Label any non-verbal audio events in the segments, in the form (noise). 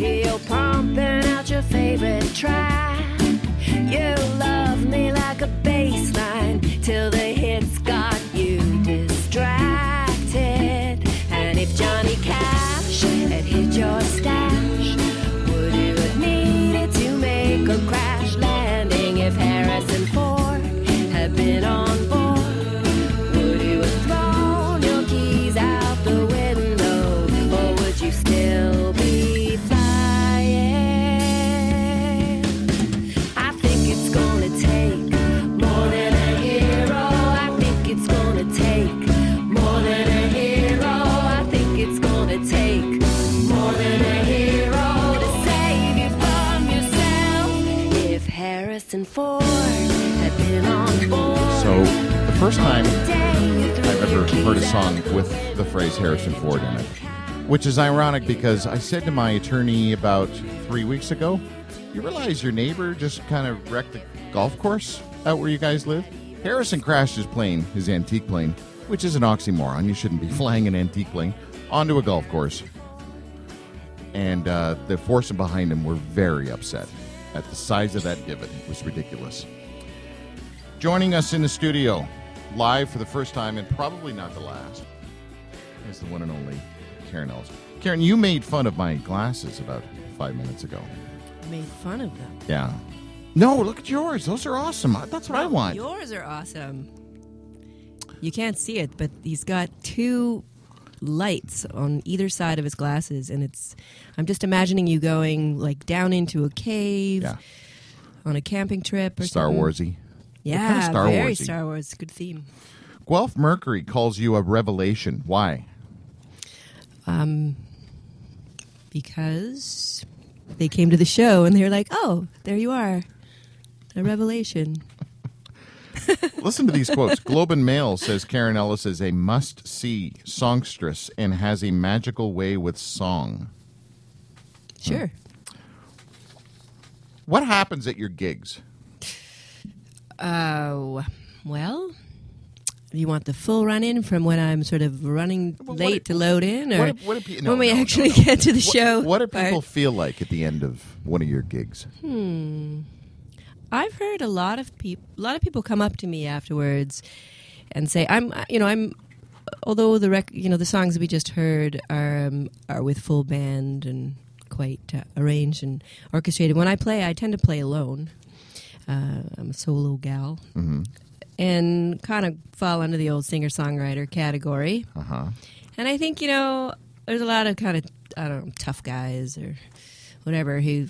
Radio pumping out your favorite track. You love me like a bass line till the first time I've ever heard a song with the phrase Harrison Ford in it. Which is ironic because I said to my attorney about three weeks ago, you realize your neighbor just kind of wrecked the golf course out where you guys live? Harrison crashed his plane, his antique plane, which is an oxymoron. You shouldn't be (laughs) flying an antique plane onto a golf course. And uh, the foursome behind him were very upset at the size of that divot. It was ridiculous. Joining us in the studio, live for the first time and probably not the last, is the one and only Karyn Ellis. Karyn, you made fun of my glasses about five minutes ago. made fun of them. Yeah. No, look at yours. Those are awesome. That's what I want. Yours are awesome. You can't see it, but he's got two lights on either side of his glasses, and it's. I'm just imagining you going like down into a cave Yeah. on a camping trip or Star something. Warsy. Yeah, kind of Star very Warsy? Star Wars. Good theme. Guelph Mercury calls you a revelation. Why? Um, because they came to the show and they were like, "Oh, there you are, a revelation." (laughs) Listen to these quotes. Globe and Mail says Karyn Ellis is a must see songstress and has a magical way with song. Sure. What happens at your gigs? Oh, well, do you want the full run in from when I'm sort of running Well, late do- to load in, or what what pe- no, when we no, actually no. get to the show? What do people feel like at the end of one of your gigs? Hmm. I've heard a lot of people. A lot of people come up to me afterwards and say, "I'm, you know, I'm." Although the rec- you know, the songs we just heard are um, are with full band and quite uh, arranged and orchestrated. When I play, I tend to play alone. Uh, I'm a solo gal, and kind of fall under the old singer songwriter category. Uh huh. And I think, you know, there's a lot of kind of, I don't know, tough guys or whatever who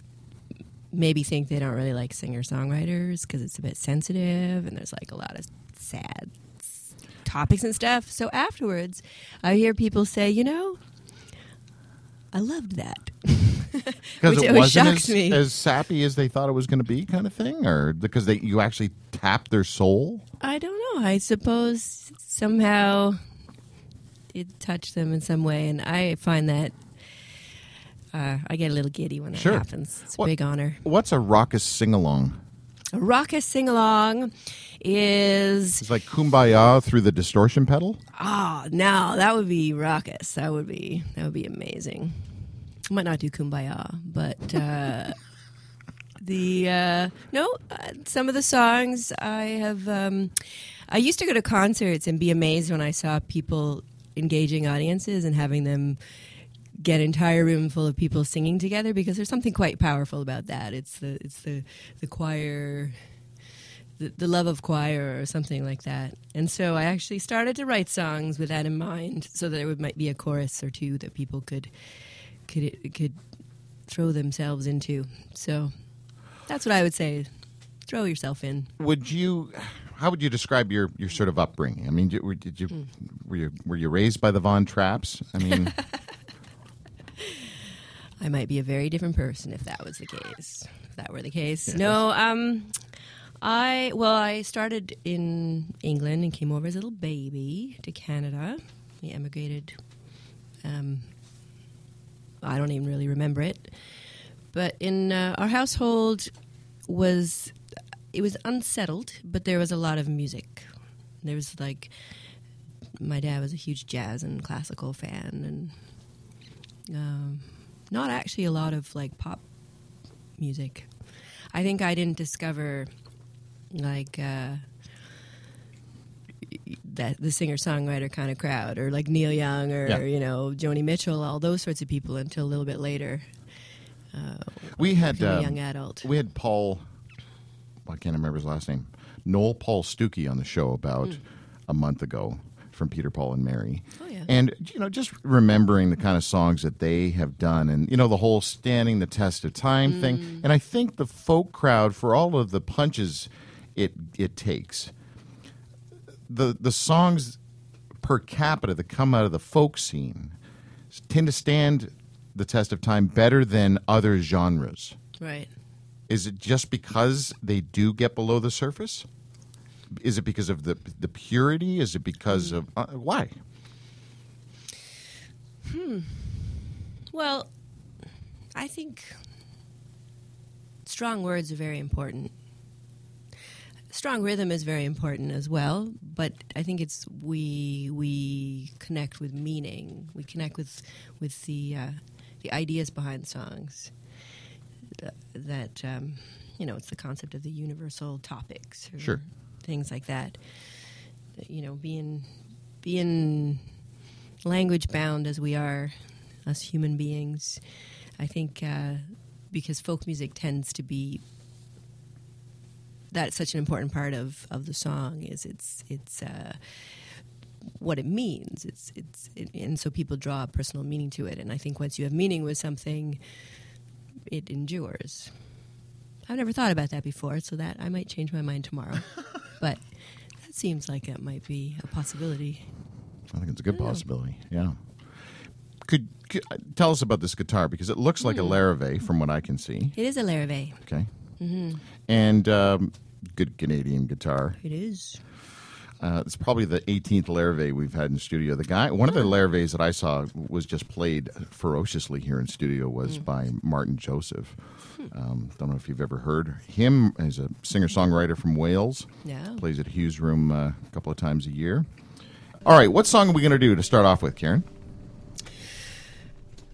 maybe think they don't really like singer songwriters because it's a bit sensitive and there's like a lot of sad topics and stuff. So afterwards, I hear people say, you know, I loved that. (laughs) Because it always wasn't as, me. as sappy as they thought it was going to be, kind of thing, or because they you actually tapped their soul. I don't know. I suppose somehow it touched them in some way, and I find that uh, I get a little giddy when that Sure. happens. It's What- a big honor. What's a raucous sing along? A raucous sing along is It's like Kumbaya through the distortion pedal. oh no, that would be raucous. That would be that would be amazing. I might not do kumbaya, but uh, (laughs) the uh, no, uh, some of the songs I have. Um, I used to go to concerts and be amazed when I saw people engaging audiences and having them get an entire room full of people singing together because there's something quite powerful about that. It's the it's the the choir the, the love of choir or something like that. And so I actually started to write songs with that in mind, so that there would, might be a chorus or two that people could could could throw themselves into. So that's what I would say throw yourself in. Would you? How would you describe your, your sort of upbringing? I mean, did, you Hmm. were you were you raised by the Von Trapps? I mean, (laughs) I might be a very different person if that was the case. If that were the case. No, um I well, I started in England and came over as a little baby to Canada. We emigrated um I don't even really remember it. But in uh, our household was it was unsettled, but there was a lot of music. There was like my dad was a huge jazz and classical fan and um, not actually a lot of like pop music. I think I didn't discover like uh, that the singer songwriter kind of crowd or like Neil Young or Yeah. you know Joni Mitchell, all those sorts of people until a little bit later. we had um, young adult. we had Paul. I can't remember his last name. Noel Paul Stookey on the show about a month ago from Peter, Paul, and Mary. Oh. And you know, just remembering the kind of songs that they have done, and you know, the whole standing the test of time Hmm. thing. And I think the folk crowd, for all of the punches it it takes, the the songs per capita that come out of the folk scene tend to stand the test of time better than other genres. Right. Is it just because they do get below the surface? Is it because of the the purity? Is it because of uh, why? Well, I think strong words are very important. Strong rhythm is very important as well, but I think it's we we connect with meaning. We connect with with the uh, the ideas behind songs. That um, you know, it's the concept of the universal topics, or Sure. things like that. You know, being being language bound as we are, us human beings, I think uh, because folk music tends to be that's such an important part of, of the song is it's it's uh, what it means. It's it's it, and so people draw a personal meaning to it. And I think once you have meaning with something, it endures. I've never thought about that before, so that I might change my mind tomorrow. (laughs) but that seems like it might be a possibility. I think it's a good possibility. Yeah. Could, could uh, tell us about this guitar because it looks like a Larrivee from what I can see. It is a Larrivee. Okay. Mm-hmm. And um, good Canadian guitar. It is. Uh, it's probably the 18th Larrivee we've had in studio. The guy, one of the Larrivees that I saw was just played ferociously here in studio was by Martin Joseph. Um, don't know if you've ever heard him. He's a singer songwriter from Wales. Yeah. Plays at Hugh's Room uh, a couple of times a year. All right, what song are we going to do to start off with, Karyn?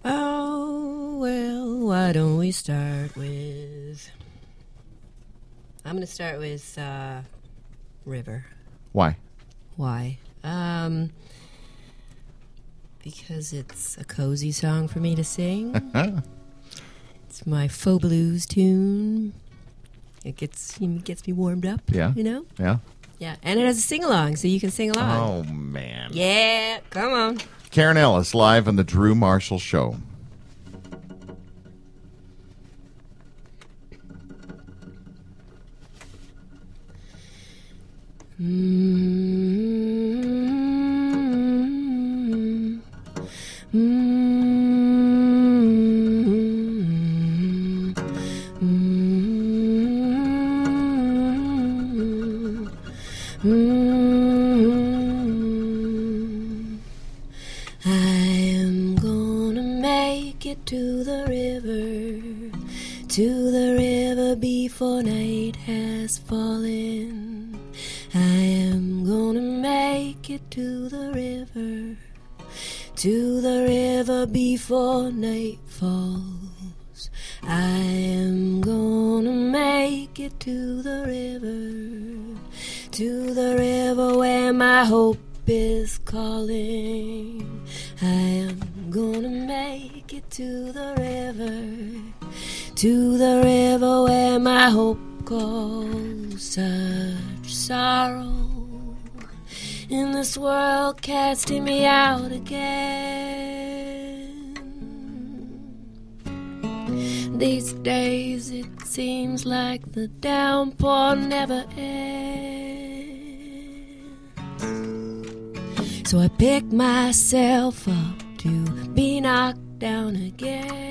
Oh, well, why don't we start with. I'm going to start with uh, River. Why? Why? Um, because it's a cozy song for me to sing. (laughs) it's my faux blues tune. It gets it gets me warmed up. Yeah. You know? Yeah. Yeah. And it has a sing along, so you can sing along. Oh man. Yeah, come on. Karyn Ellis live on the Drew Marshall Show. In this world casting me out again. These days it seems like the downpour never ends. So I pick myself up to be knocked down again.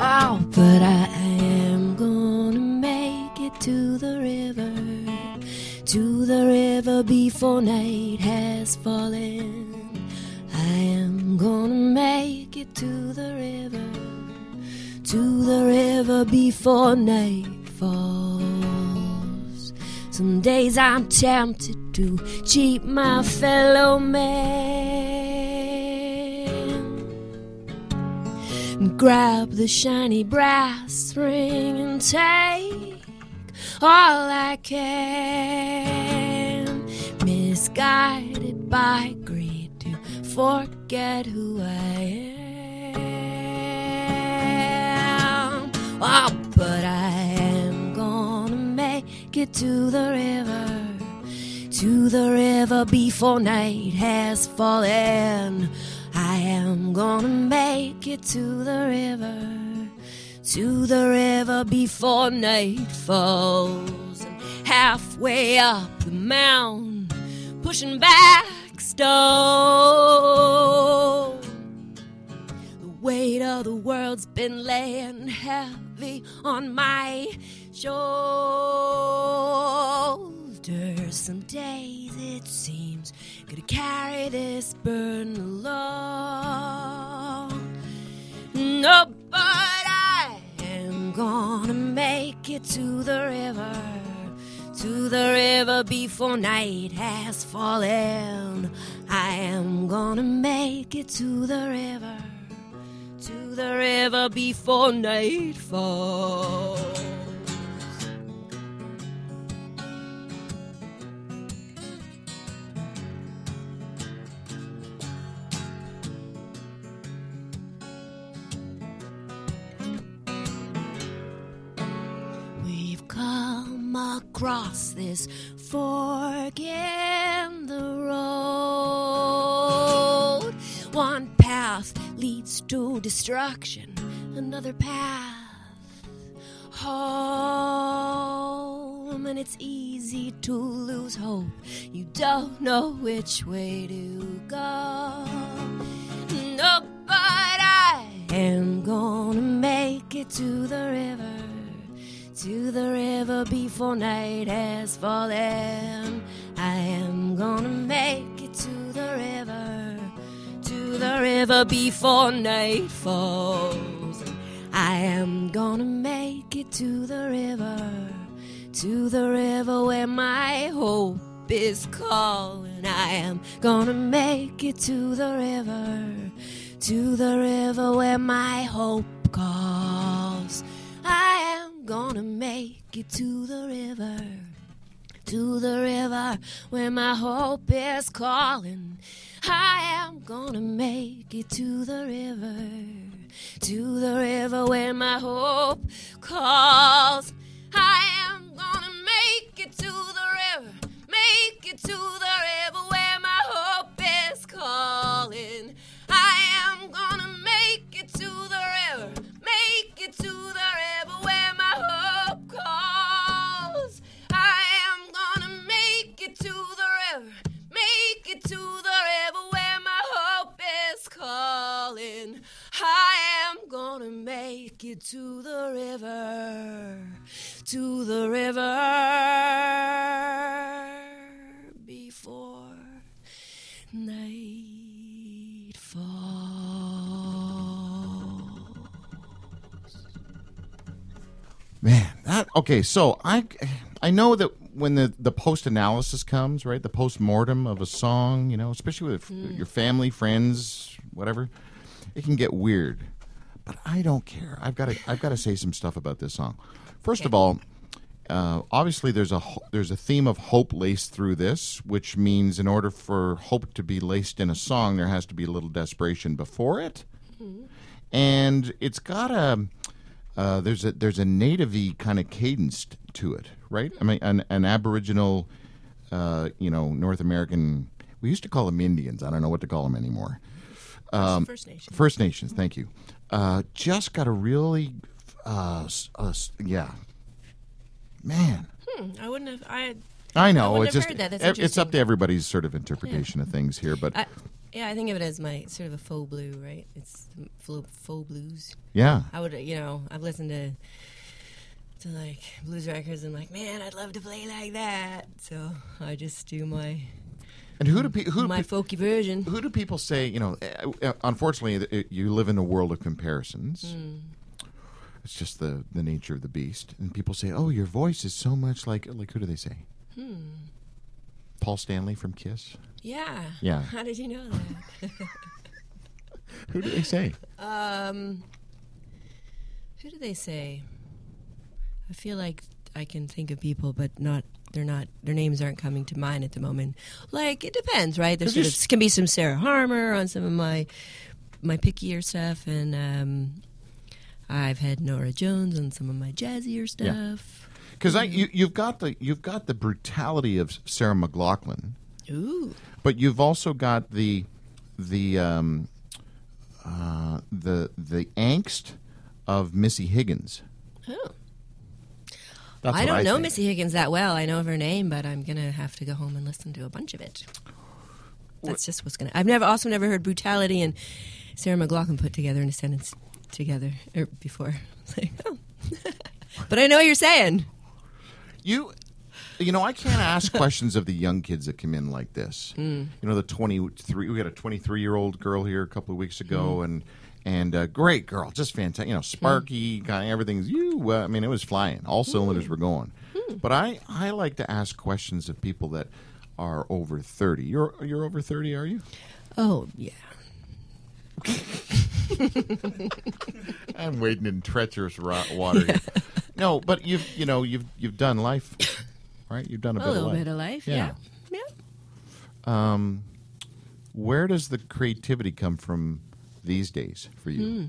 Oh, but I am gonna make it to the river, to the river before night has fallen. I am gonna make it to the river, to the river before night falls. Some days I'm tempted to cheat my fellow man and grab the shiny brass ring and take all I can. Misguided by greed to forget who I am. Oh, but I am gonna make it to the river, to the river before night has fallen. I am gonna make it to the river, to the river before night falls. And halfway up the mound, pushing back stone. The weight of the world's been laying heavy on my shoulders. Some days it seems gonna carry this burden alone. No, but I am gonna make it to the river, to the river before night has fallen. I am gonna make it to the river, to the river before night falls. Across this fork in the road. One path leads to destruction, another path home. And it's easy to lose hope. You don't know which way to go. No, but I am gonna make it to the river, to the river before night has fallen. I am gonna make it to the river, to the river before night falls. I am gonna make it to the river, to the river where my hope is calling. I am gonna make it to the river, to the river where my hope calls. I am gonna make it to the river, to the river where my hope is calling. I am gonna make it to the river, to the river where my hope calls. I am gonna make it to the river, make it to the river where my hope is calling. To the river, to the river before nightfall. Man, that okay. So I, I know that when the the post analysis comes, right, the post mortem of a song, you know, especially with hmm. your family, friends, whatever, it can get weird. But I don't care. I've got to I've got to say some stuff about this song. First of all, uh, obviously there's a there's a theme of hope laced through this, which means in order for hope to be laced in a song, there has to be a little desperation before it, and it's got a uh, there's a there's a native-y kind of cadence to it, right? I mean, an, an Aboriginal, uh, you know, North American. We used to call them Indians. I don't know what to call them anymore. um, First Nation. First Nations. Thank you. Uh, just got a really, uh, uh, yeah, man. Hmm, I wouldn't have. I. I know wouldn't it's just heard that. That's it's up to everybody's sort of interpretation of things here, but I yeah, I think of it as my sort of a faux blue, right? It's faux, faux blues. yeah. I would, you know, I've listened to to like blues records and like, man, I'd love to play like that. So I just do my And who do pe- who my folky version. who do people say? You know, uh, uh, unfortunately, uh, you live in a world of comparisons. Hmm. It's just the the nature of the beast, and people say, "Oh, your voice is so much like like who do they say? Hmm. Paul Stanley from Kiss. Yeah. Yeah. How did you know that? (laughs) Who do they say? Um, who do they say? I feel like I can think of people, but not. They're not. Their names aren't coming to mind at the moment. Like it depends, right? There's sort of can be some Sarah Harmer on some of my my pickier stuff, and um, I've had Norah Jones on some of my jazzier stuff. Because I you, you've got the you've got the brutality of Sarah McLachlan, Ooh, but you've also got the the um, uh, the the angst of Missy Higgins. oh. That's I don't know think. Missy Higgins that well. I know of her name, but I'm gonna have to go home and listen to a bunch of it. That's just what's gonna. I've never also never heard brutality and Sarah McLachlan put together in a sentence together or before. (laughs) Like, oh. (laughs) but I know what you're saying. You, you know, I can't ask (laughs) questions of the young kids that come in like this. Hmm. You know, the twenty-three. We had a twenty-three-year-old girl here a couple of weeks ago, and and uh, great girl, just fantastic. You know, sparky, kind of everything's you. Uh, I mean, it was flying. All Hmm. cylinders were going. But I, I like to ask questions of people that are over thirty. You're you're over thirty, are you? Oh yeah. (laughs) I'm wading in treacherous ro- water. here. (laughs) No, but you've you know you've you've done life, right? You've done a, A bit little of life. bit of life. Yeah. Yeah. Yeah. Where does the creativity come from these days for you? Hmm.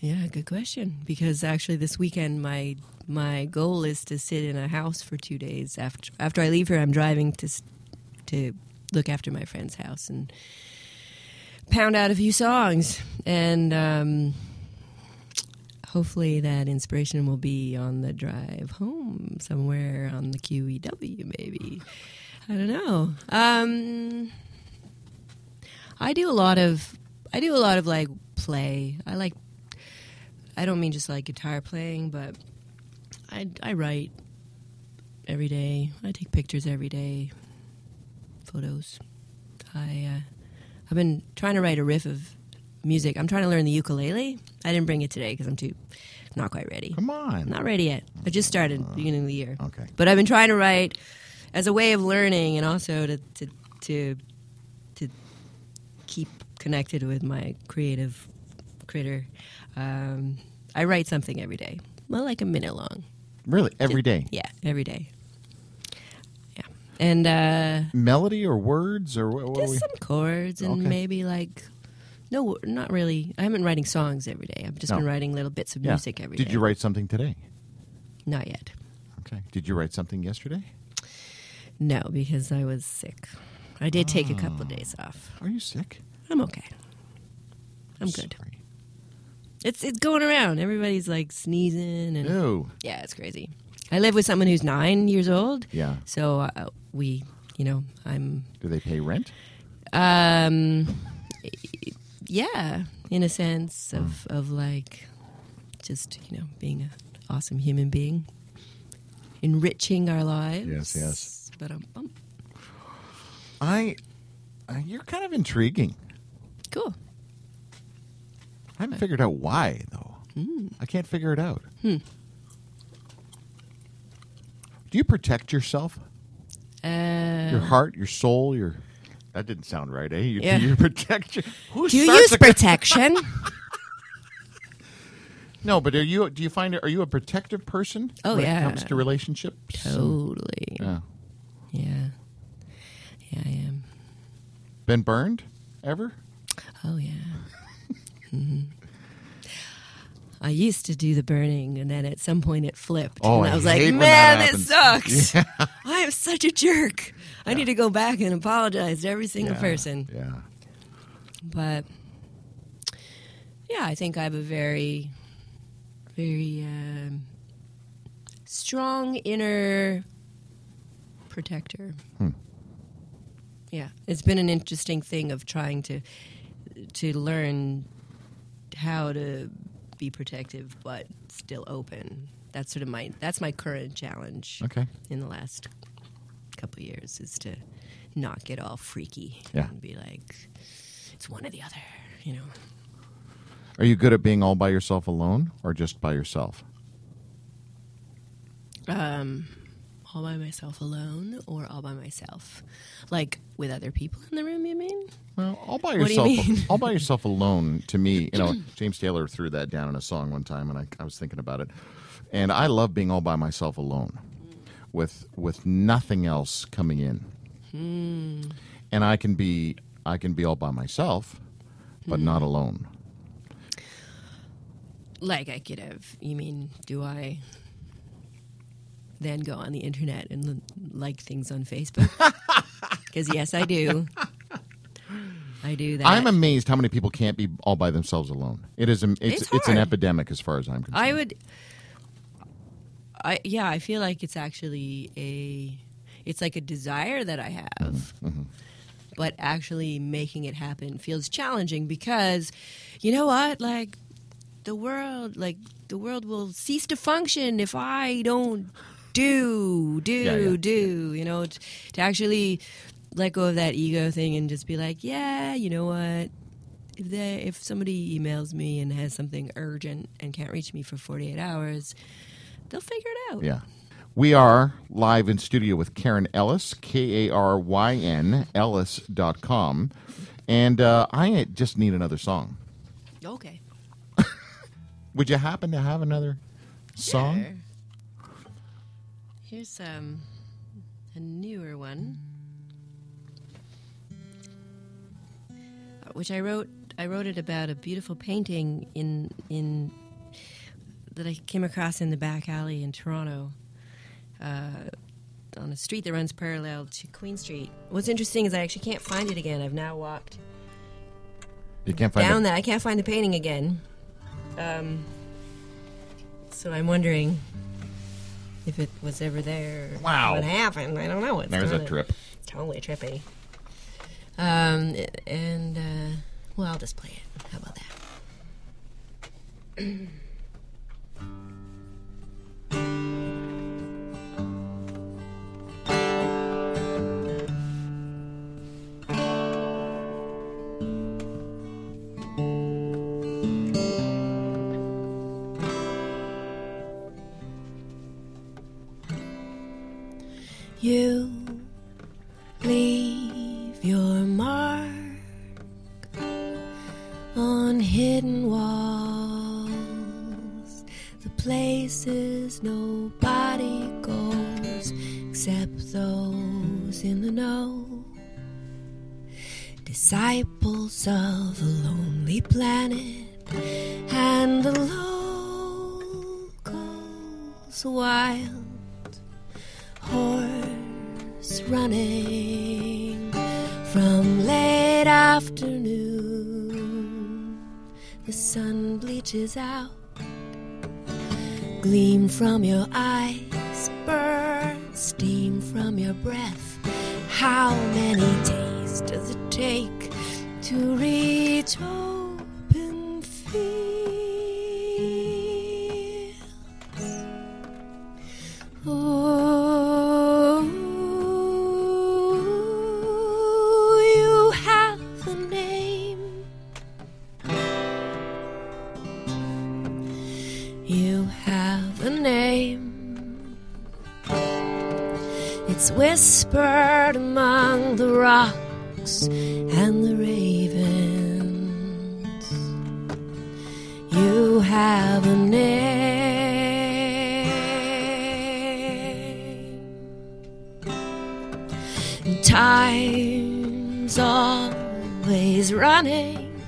Yeah, good question. Because actually, this weekend, my my goal is to sit in a house for two days. After after I leave here, I'm driving to to look after my friend's house and pound out a few songs, and um, hopefully that inspiration will be on the drive home somewhere on the QEW. Maybe I don't know. Um, I do a lot of I do a lot of like play. I like I don't mean just like guitar playing, but I I write every day. I take pictures every day, photos. I uh, I've been trying to write a riff of music. I'm trying to learn the ukulele. I didn't bring it today because I'm too not quite ready. Come on. Not ready yet. I just started beginning of the year. Okay. But I've been trying to write as a way of learning and also to to, to keep connected with my creative critter. Um, I write something every day. Well, like a minute long. Really, every day. Yeah, every day. Yeah. And uh, Melody or words or what? what just we? some chords and Okay. maybe like no, not really. I haven't been writing songs every day. I've just No. been writing little bits of Yeah. music every day. Did you write something today? Not yet. Okay. Did you write something yesterday? No, because I was sick. I did take a couple Ah. of days off. Are you sick? I'm okay. I'm good. Sorry. It's it's going around. Everybody's like sneezing and Ew. yeah, it's crazy. I live with someone who's nine years old. Yeah. So uh, we, you know, I'm, Do they pay rent? um, yeah, in a sense of Hmm. of like, just you know, being an awesome human being, enriching our lives. Yes, yes. But um, um, I. Uh, you're kind of intriguing. Cool. I haven't figured out why though. Hmm. I can't figure it out. Do you protect yourself? Uh, Your heart, your soul, your. That didn't sound right, eh? You, Yeah. (laughs) you protect your. Who do you use a- protection? (laughs) No, but are you? Do you find are you a protective person? Oh, when yeah. it comes to relationships. totally. Yeah. Yeah. Yeah, I am. Been burned ever? Oh yeah. hmm I used to do the burning, and then at some point it flipped. Oh, and I I was like, "Man, that this happens." sucks. (laughs) I am such a jerk. I need to go back and apologize to every single Yeah, person. Yeah. But yeah, I think I have a very, very um, strong inner protector. Yeah, it's been an interesting thing of trying to to learn how to be protective but still open. That's sort of my that's my current challenge Okay. in the last couple of years is to not get all freaky Yeah. and be like it's one or the other, you know. Are you good at being all by yourself alone or just by yourself? Um, all by myself alone or all by myself, like with other people in the room. You mean? Well, all by you yourself, mean? all by yourself alone. To me, you know, (clears throat) James Taylor threw that down in a song one time, and I, I was thinking about it. And I love being all by myself alone, with with nothing else coming in. Hmm. And I can be I can be all by myself, but Hmm. not alone. Like I could have. You mean? Do I? Then go on the internet and l- like things on Facebook? (laughs) Because yes, I do. I do that. I'm amazed how many people can't be all by themselves alone. It is. It's It's it's, an epidemic as far as I'm concerned. I would. I yeah, I feel like it's actually a, it's like a desire that I have, mm-hmm, mm-hmm. but actually making it happen feels challenging because, you know what, like, the world, like the world will cease to function if I don't do do Yeah, yeah. do you know t- to actually let go of that ego thing and just be like yeah you know what if they if somebody emails me and has something urgent and can't reach me for 48 hours they'll figure it out Yeah. We are live in studio with Karyn Ellis, K A R Y N, Ellis.com. And uh, I just need another song. okay (laughs) Would you happen to have another song? Sure. Here's um a newer one uh, which i wrote i wrote it about a beautiful painting in in that i came across in the back alley in toronto uh, on a street that runs parallel to queen street what's interesting is i actually can't find it again i've now walked You can't find down it. that. I can't find the painting again. Um, so I'm wondering if it was ever there. Wow. What happened? I don't know. It's There's a trip. Totally trippy. Um, and uh, well, I'll just play it. How about that? (clears throat) out, gleam from your whispered among the rocks and the ravens. You have a name. Time's always running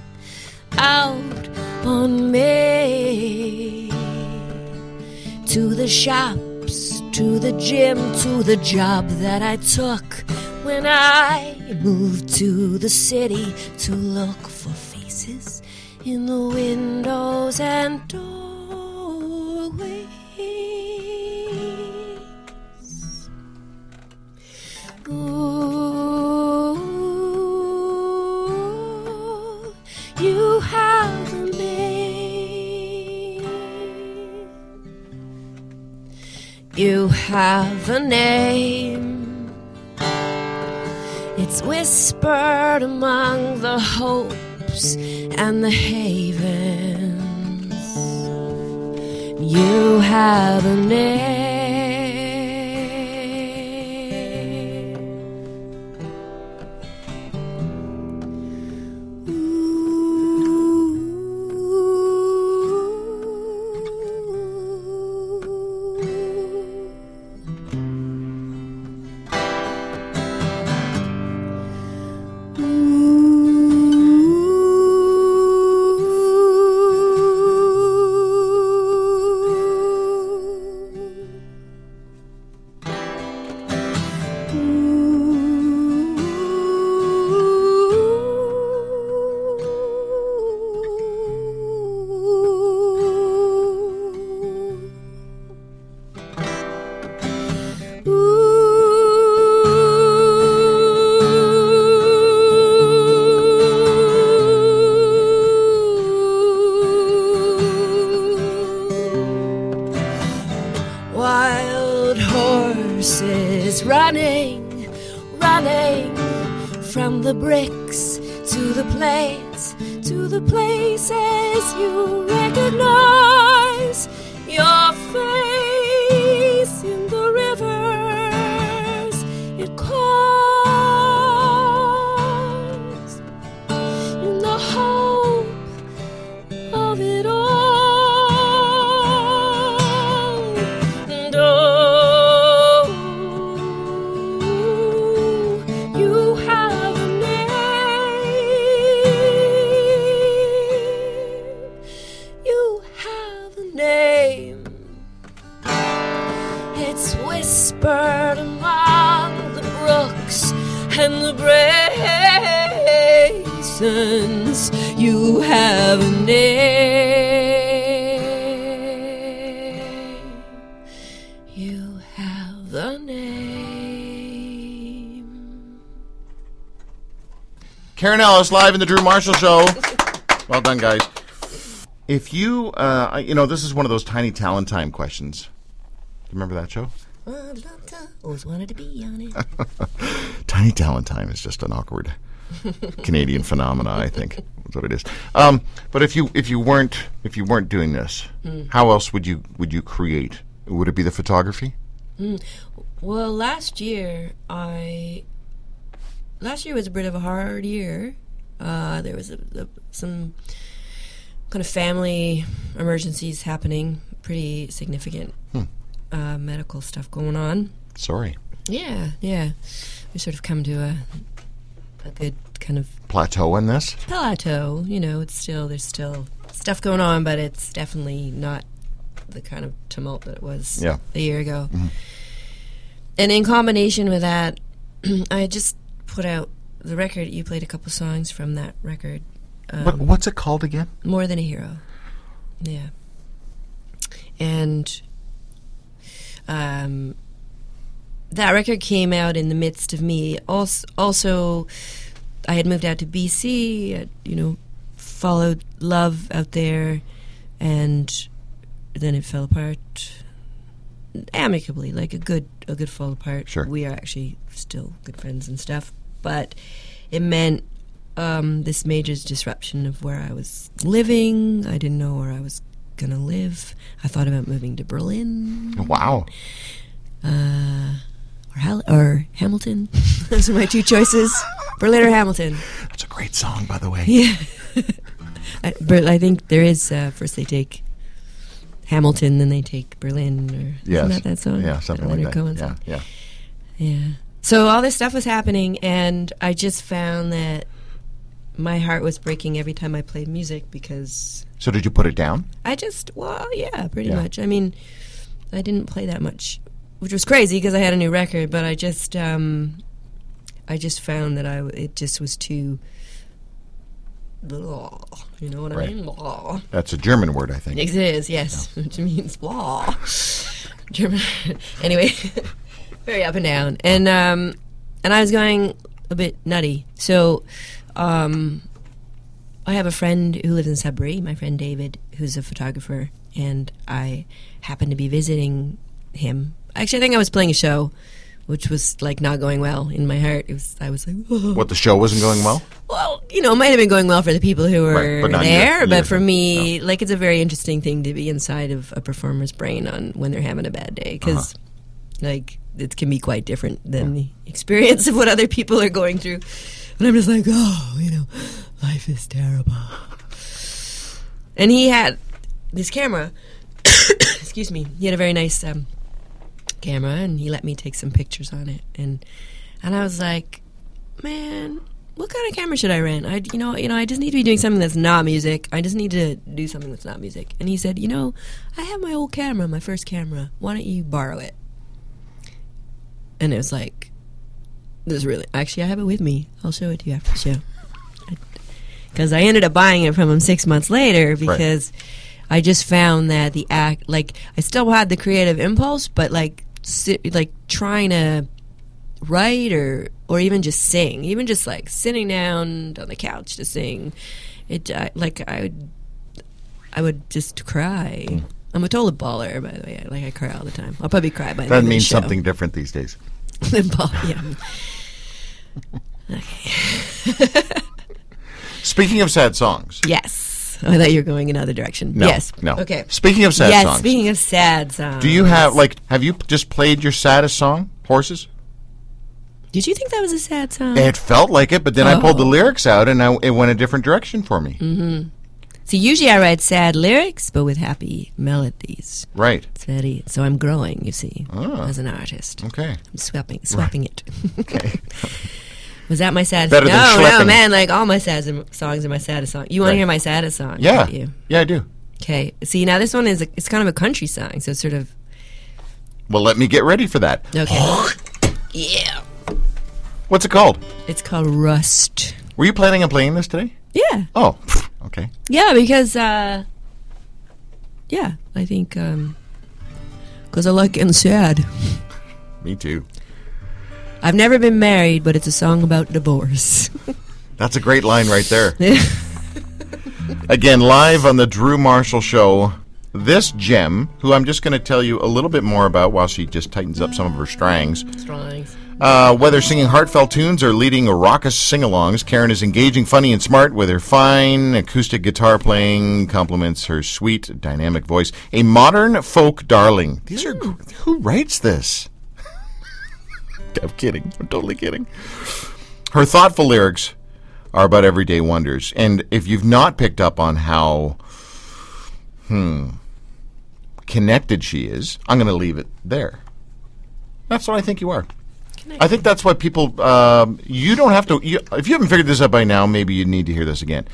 out on me. To the shops, to the gym, to the job that I took when I moved to the city to look for faces in the windows and doorways. A name. It's whispered among the hopes and the havens. You have a name. Places you Karyn Ellis live in the Drew Marshall Show. well done, guys. If you, uh, you know, this is one of those tiny talent time questions. Do you remember that show? Always wanted to be on it. (laughs) Tiny talent time is just an awkward Canadian phenomena. I think That's what it is. Um, but if you if you weren't if you weren't doing this, how else would you would you create? Would it be the photography? Well, last year I last year was a bit of a hard year. Uh, there was a, a, some kind of family emergencies happening, pretty significant uh, medical stuff going on. Sorry, Yeah, yeah. We sort of come to a a good kind of plateau in this. plateau. You know, it's still there's still stuff going on, but it's definitely not the kind of tumult that it was Yeah. a year ago. And in combination with that, (clears throat) I just put out the record. You played a couple songs from that record. Um, what, what's it called again? More than a hero. Yeah. And um, that record came out in the midst of me. Also, also I had moved out to BC. I'd, you know, followed love out there, and then it fell apart amicably, like a good a good fall apart. Sure. We are actually still good friends and stuff, but it meant um, this major disruption of where I was living. I didn't know where I was gonna live. I thought about moving to Berlin Wow, uh, or Hal- or Hamilton. (laughs) Those are my two choices: Berlin or Hamilton. that's a great song, by the way. Yeah, (laughs) I, but I think there is uh, first they take Hamilton, then they take Berlin, or Yes. isn't that that song? Yeah, something like that. Yeah, song? yeah. Yeah. So all this stuff was happening, and I just found that my heart was breaking every time I played music because So did you put it down? I just, well, yeah, pretty Yeah. much. I mean, I didn't play that much, which was crazy because I had a new record, but I just, um, I just found that I it just was too. Blah, you know what Right. I mean? Blah. That's a German word, I think. It is, yes, (laughs) which means blah. German. (laughs) anyway, very up and down, and um, and I was going a bit nutty. So, um, I have a friend who lives in Sudbury. My friend David, who's a photographer, and I happened to be visiting him. Actually, I think I was playing a show, which was like not going well in my heart. It was. I was like, What the show wasn't going well? well, you know, it might have been going well for the people who were Right, there, your- but for me, like, it's a very interesting thing to be inside of a performer's brain on when they're having a bad day because, Uh-huh. like, it can be quite different than the experience of what other people are going through. And I'm just like, oh, you know, life is terrible. And he had this camera. (coughs) excuse me. He had a very nice um, camera, and he let me take some pictures on it. And and I was like, man, what kind of camera should I rent? I, you know, you know, I just need to be doing something that's not music. I just need to do something that's not music. And he said, you know, I have my old camera, my first camera. Why don't you borrow it? And it was like, this really, actually, I have it with me. I'll show it to you after the show. Because I ended up buying it from him six months later because I just found that the act, like, I still had the creative impulse, but like, sit, like trying to write or or even just sing, even just like sitting down on the couch to sing, it I, like I would I would just cry. Mm. I'm a total baller, by the way. Like I cry all the time. I'll probably cry by the That end of the means something different these days. (laughs) Ball- yeah. (laughs) okay. (laughs) Speaking of sad songs. Yes. I thought you were going another direction. No, yes. no. Okay. Speaking of sad songs. yes. songs. Speaking of sad songs. Do you have like have you just played your saddest song, Horses? Did you think that was a sad song? It felt like it, but then I pulled the Oh. lyrics out and I, it went a different direction for me. Mm-hmm. See, usually I write sad lyrics, but with happy melodies. Right. It's very so I'm growing, you see, Ah. as an artist. Okay. I'm swapping swapping it. (laughs) Okay. Was that my saddest? Better than no, no, man. Like all my saddest songs are my saddest song. You want Right. to hear my saddest song? Yeah. You Yeah, I do. okay? See, now this one is a, it's kind of a country song, so it's sort of Well, let me get ready for that. okay. (gasps) yeah, What's it called? it's called Rust. Were you planning on playing this today? Yeah, Oh, okay. yeah, because uh, yeah, I think um, because I like getting sad. (laughs) Me too. I've never been married, but it's a song about divorce. (laughs) That's a great line right there. (laughs) Again, live on the Drew Marshall Show. This gem, who I'm just going to tell you a little bit more about while she just tightens up some of her strangs. Drawings. Uh, whether singing heartfelt tunes or leading raucous sing-alongs, Karyn is engaging, funny, and smart with her fine acoustic guitar playing. Complements her sweet, dynamic voice. A modern folk darling. These are who writes this? (laughs) I'm kidding. I'm totally kidding. Her thoughtful lyrics are about everyday wonders, and if you've not picked up on how, hmm, connected she is, I'm going to leave it there. That's what I think you are. I think that's what people. Um, you don't have to. You, if you haven't figured this out by now, maybe you need to hear this again.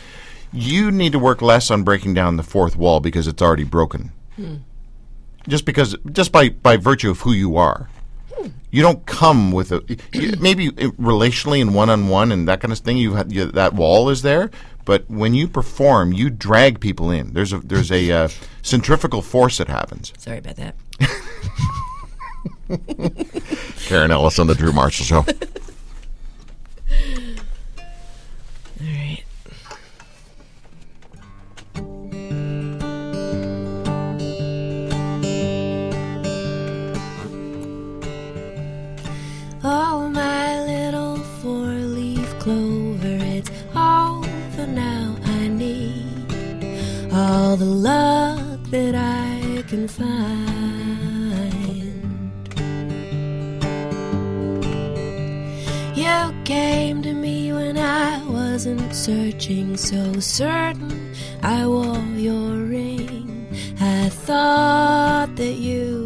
You need to work less on breaking down the fourth wall because it's already broken. Just because, just by by virtue of who you are, you don't come with a you, maybe relationally and one on one and that kind of thing. You, have, you that wall is there, but when you perform, you drag people in. There's a there's a uh, centrifugal force that happens. Sorry about that. (laughs) (laughs) Karyn Ellis on the Drew Marshall Show. All right. Oh, my little four-leaf clover, it's all the now I need. All the luck that I can find. You came to me when I wasn't searching, so certain I wore your ring. I thought that you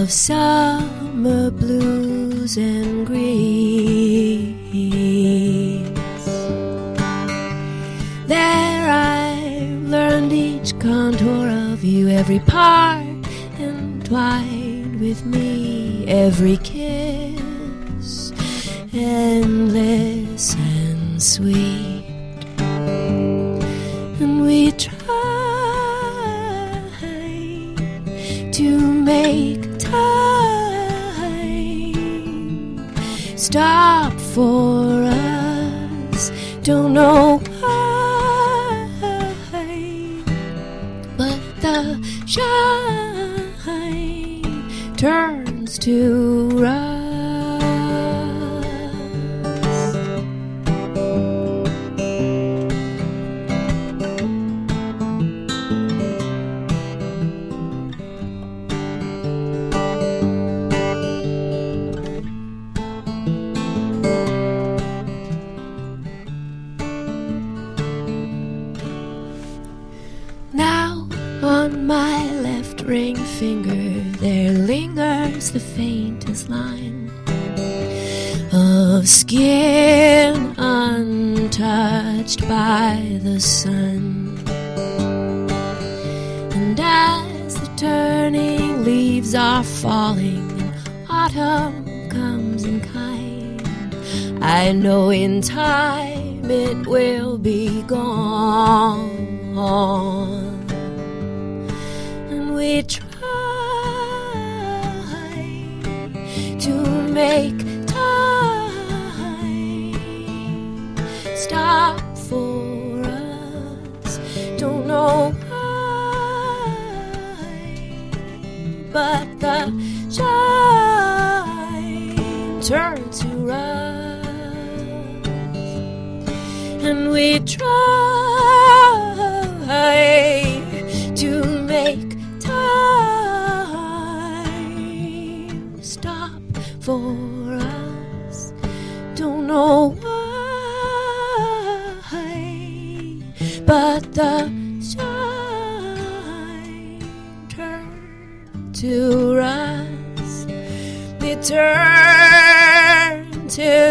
of summer blues and greens. There I learned each contour of you, every part entwined with me, every stop for us. Don't know why, but the shine turns to I know in time it will be gone. And we try to make time stop for us. Don't know why, but the we try to make time stop for us. Don't know why, but the shine turned to rust. It turned to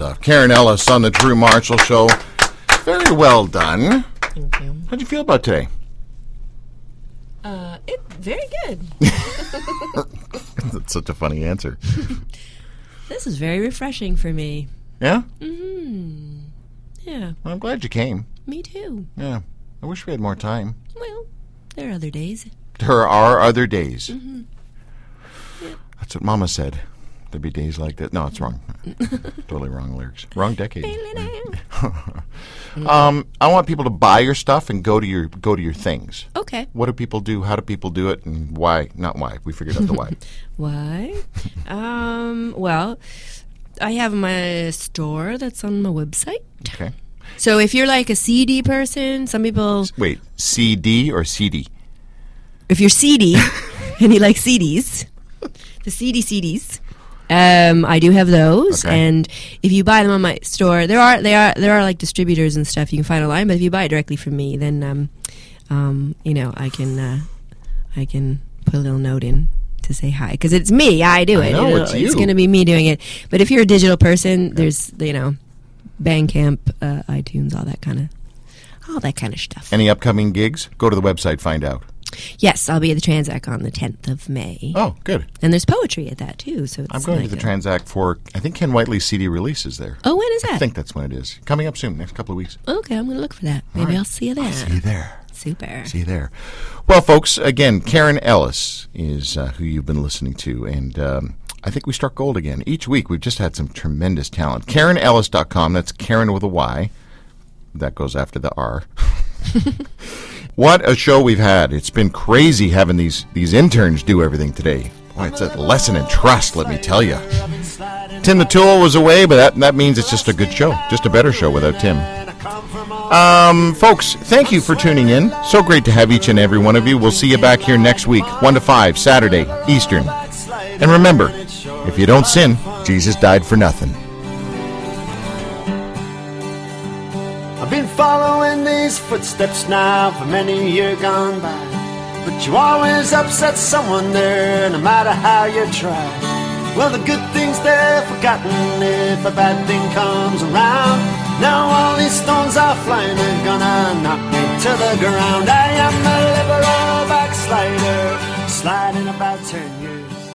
stuff. Karyn Ellis on the Drew Marshall Show. Very well done. Thank you. How'd you feel about today? Uh, it very good. (laughs) (laughs) That's such a funny answer. (laughs) This is very refreshing for me. Yeah? Hmm. Yeah, I'm glad you came. me too. Yeah. I wish we had more time. Well, there are other days. There are other days. That's what Mama said. There'd be days like that. No, it's wrong. (laughs) totally wrong lyrics. Wrong decade. (laughs) Um, I want people to buy your stuff and go to your go to your things. Okay. What do people do? How do people do it? And why? Not why. We figured out the why. (laughs) Why? um, well, I have my store that's on my website. Okay. So if you're like a CD person, some people, Wait, CD or CD? if you're CD and you like CDs, the CD CDs, um, I do have those. Okay. And if you buy them on my store, there are they are there are like distributors and stuff you can find online. But if you buy it directly from me, then um, um, you know I can uh, I can put a little note in to say hi because it's me. I do I it. know, It'll- it's going to be me doing it. But if you're a digital person, there's you know Bandcamp, uh, iTunes, all that kind of all that kind of stuff. Any upcoming gigs? Go to the website, find out. Yes, I'll be at the Tranzac on the 10th of May. Oh, good. And there's poetry at that too. So it's I'm going like to the a- Tranzac for, I think Ken Whiteley's CD release is there. Oh, when is that? I think that's when it is. Coming up soon, next couple of weeks. okay, I'm going to look for that. Maybe right. I'll see you there. See you there. Super. See you there. Well, folks, again, Karyn Ellis is uh, who you've been listening to, and um, I think we struck gold again. Each week, we've just had some tremendous talent. KarynEllis.com, that's Karyn with a Y. That goes after the R. (laughs) (laughs) what a show we've had. It's been crazy having these, these interns do everything today. Boy, it's a lesson in trust, let me tell you. Tim the Tool was away, but that, that means it's just a good show. Just a better show without Tim. Um, folks, thank you for tuning in. So great to have each and every one of you. We'll see you back here next week, 1 to 5, Saturday, Eastern. And remember, if you don't sin, Jesus died for nothing. Following these footsteps now for many years gone by. But you always upset someone there, no matter how you try. Well, the good things they're forgotten if a bad thing comes around. Now all these stones are flying, they're gonna knock me to the ground. I am a liberal backslider, sliding about years.